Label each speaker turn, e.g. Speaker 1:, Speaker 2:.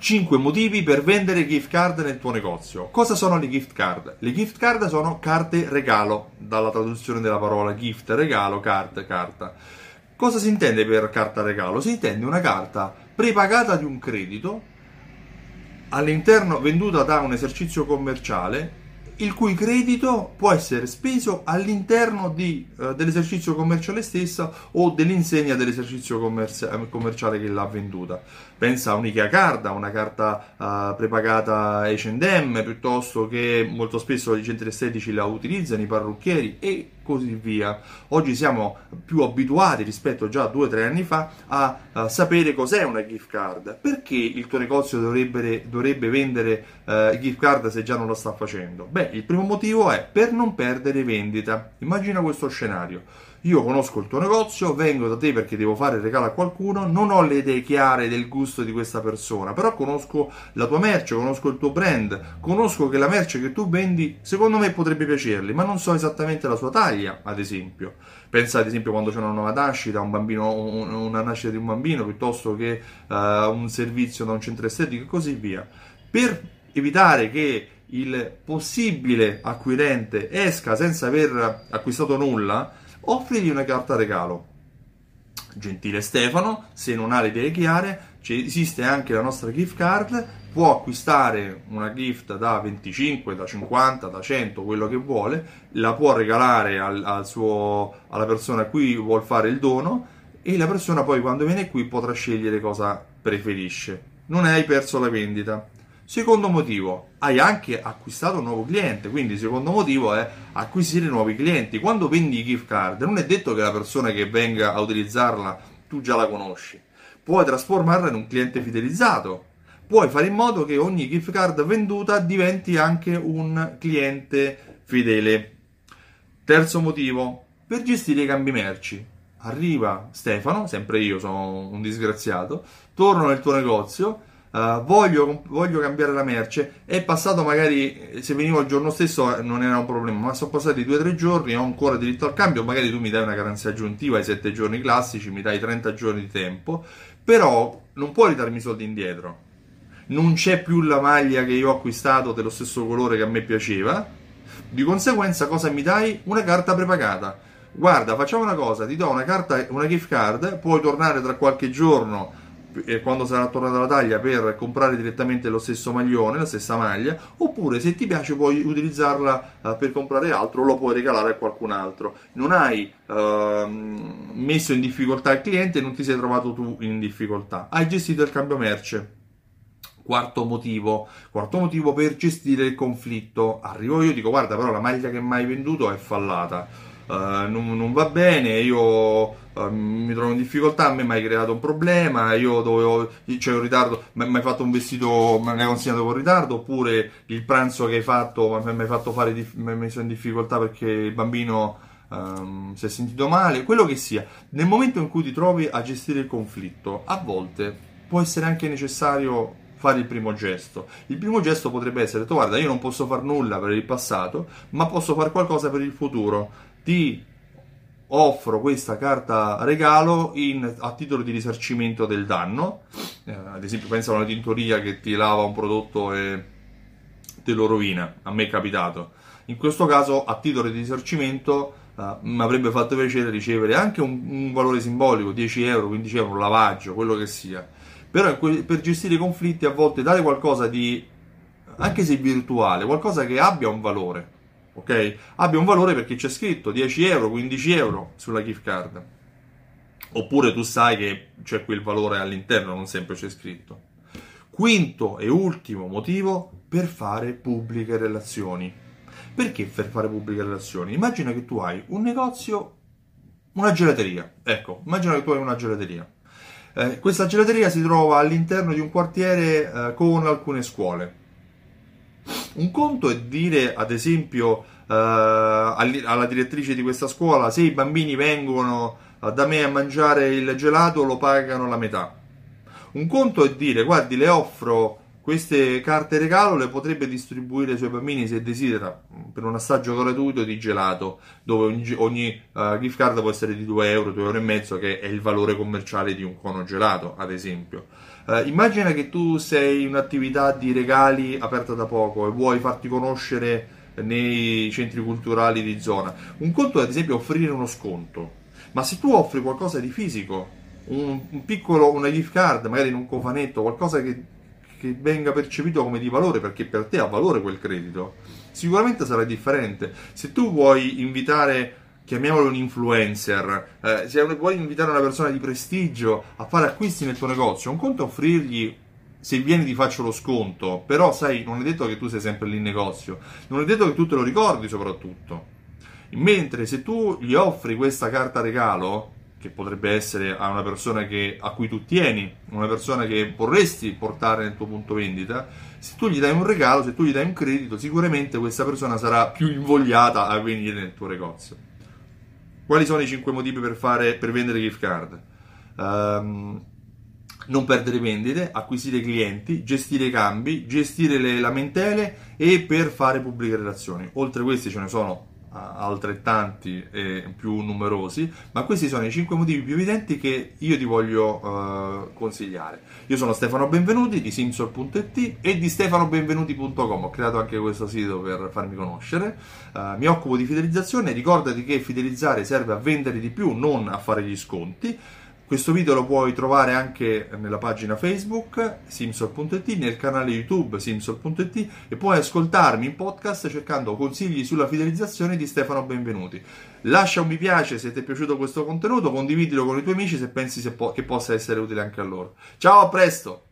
Speaker 1: 5 motivi per vendere gift card nel tuo negozio. Cosa sono le gift card? Le gift card sono carte regalo, dalla traduzione della parola gift, regalo, card, carta. Cosa si intende per carta regalo? Si intende una carta prepagata di un credito all'interno venduta da un esercizio commerciale il cui credito può essere speso all'interno di, uh, dell'esercizio commerciale stessa o dell'insegna dell'esercizio commerci- commerciale che l'ha venduta. Pensa a un'IKEA Card, a una carta uh, prepagata H&M, piuttosto che molto spesso i centri estetici la utilizzano, i parrucchieri e così via. Oggi siamo più abituati rispetto già a due o tre anni fa a, a, sapere cos'è una gift card. Perché il tuo negozio dovrebbe, dovrebbe vendere uh, gift card se già non lo sta facendo? Beh, il primo motivo è per non perdere vendita. Immagina questo scenario io conosco il tuo negozio, vengo da te perché devo fare il regalo a qualcuno, non ho le idee chiare del gusto di questa persona, però conosco la tua merce, conosco il tuo brand, conosco che la merce che tu vendi secondo me potrebbe piacerli, ma non so esattamente la sua taglia, ad esempio. Pensa ad esempio quando c'è una nuova nascita, un bambino, una nascita di un bambino, piuttosto che uh, un servizio da un centro estetico e così via. Per evitare che il possibile acquirente esca senza aver acquistato nulla, offrigli una carta regalo. Gentile Stefano, se non ha le idee chiare, esiste anche la nostra gift card, può acquistare una gift da 25, da 50, da 100, quello che vuole, la può regalare al, al suo, alla persona a cui vuole fare il dono e la persona poi quando viene qui potrà scegliere cosa preferisce. Non hai perso la vendita. Secondo motivo, hai anche acquistato un nuovo cliente, quindi il secondo motivo è acquisire nuovi clienti. Quando vendi gift card, non è detto che la persona che venga a utilizzarla tu già la conosci. Puoi trasformarla in un cliente fidelizzato. Puoi fare in modo che ogni gift card venduta diventi anche un cliente fedele. Terzo motivo, per gestire i cambi merci. Arriva Stefano, sempre io sono un disgraziato, torno nel tuo negozio Uh, voglio, voglio, cambiare la merce. È passato magari, se venivo il giorno stesso eh, non era un problema, ma sono passati 2-3 giorni, ho ancora diritto al cambio. Magari tu mi dai una garanzia aggiuntiva ai 7 giorni classici, mi dai 30 giorni di tempo, però non puoi ridarmi i soldi indietro. Non c'è più la maglia che io ho acquistato dello stesso colore che a me piaceva. Di conseguenza, cosa mi dai? Una carta prepagata. Guarda, facciamo una cosa: ti do una carta, una gift card, puoi tornare tra qualche giorno quando sarà tornata la taglia per comprare direttamente lo stesso maglione, la stessa maglia, oppure se ti piace puoi utilizzarla uh, per comprare altro lo puoi regalare a qualcun altro. Non hai uh, messo in difficoltà il cliente non ti sei trovato tu in difficoltà. Hai gestito il cambio merce. Quarto motivo, quarto motivo per gestire il conflitto. Arrivo io e dico guarda però la maglia che mi hai venduto è fallata non, non, va bene, io uh, mi trovo in difficoltà, a me mi hai creato un problema, io dovevo, c'è un ritardo, mi hai fatto un vestito, me l'hai consegnato con ritardo, oppure il pranzo che hai fatto mi hai fatto fare, mi hai messo in difficoltà perché il bambino um, si è sentito male, quello che sia. Nel momento in cui ti trovi a gestire il conflitto, a volte può essere anche necessario fare il primo gesto. Il primo gesto potrebbe essere, guarda, io non posso fare nulla per il passato, ma posso fare qualcosa per il futuro ti offro questa carta regalo in, a titolo di risarcimento del danno. Eh, ad esempio, pensa a una tintoria che ti lava un prodotto e te lo rovina. A me è capitato. In questo caso, a titolo di risarcimento, eh, mi avrebbe fatto piacere ricevere anche un, un, valore simbolico, 10 euro, 15 euro, un lavaggio, quello che sia. Però per gestire i conflitti a volte dare qualcosa di, anche se virtuale, qualcosa che abbia un valore ok? Abbia un valore perché c'è scritto 10 euro, 15 euro sulla gift card. Oppure tu sai che c'è quel valore all'interno, non sempre c'è scritto. Quinto e ultimo motivo per fare pubbliche relazioni. Perché per fare pubbliche relazioni? Immagina che tu hai un negozio, una gelateria. Ecco, immagina che tu hai una gelateria. Eh, questa gelateria si trova all'interno di un quartiere eh, con alcune scuole un conto è dire, ad esempio, uh, alla direttrice di questa scuola, se i bambini vengono uh, da me a mangiare il gelato lo pagano la metà. Un conto è dire, guardi, le offro queste carte regalo le potrebbe distribuire ai suoi bambini se desidera per un assaggio gratuito di gelato, dove ogni, ogni uh, gift card può essere di 2 euro, 2 euro e mezzo, che è il valore commerciale di un cono gelato, ad esempio. Uh, immagina che tu sei un'attività di regali aperta da poco e vuoi farti conoscere nei centri culturali di zona. Un conto è ad esempio offrire uno sconto, ma se tu offri qualcosa di fisico, un, un piccolo, una gift card, magari in un cofanetto, qualcosa che che venga percepito come di valore perché per te ha valore quel credito, sicuramente sarà differente. Se tu vuoi invitare, chiamiamolo un influencer, eh, se vuoi invitare una persona di prestigio a fare acquisti nel tuo negozio, un conto offrirgli se vieni ti faccio lo sconto, però sai, non è detto che tu sei sempre lì in negozio, non è detto che tu te lo ricordi soprattutto. Mentre se tu gli offri questa carta regalo, che potrebbe essere a una persona che, a cui tu tieni, una persona che vorresti portare nel tuo punto vendita, se tu gli dai un regalo, se tu gli dai un credito, sicuramente questa persona sarà più invogliata a venire nel tuo negozio. Quali sono i 5 motivi per, fare, per vendere gift card? Um, non perdere vendite, acquisire clienti, gestire i cambi, gestire le lamentele e per fare pubbliche relazioni. Oltre a questi ce ne sono altrettanti e più numerosi, ma questi sono i 5 motivi più evidenti che io ti voglio uh, consigliare. Io sono Stefano Benvenuti di Simsol.it e di stefanobenvenuti.com, ho creato anche questo sito per farmi conoscere, uh, mi occupo di fidelizzazione, ricordati che fidelizzare serve a vendere di più, non a fare gli sconti. Questo video lo puoi trovare anche nella pagina Facebook simsol.it, nel canale YouTube simsol.it e puoi ascoltarmi in podcast cercando consigli sulla fidelizzazione di Stefano Benvenuti. Lascia un mi piace se ti è piaciuto questo contenuto, condividilo con i tuoi amici se pensi se po- che possa essere utile anche a loro. Ciao, a presto!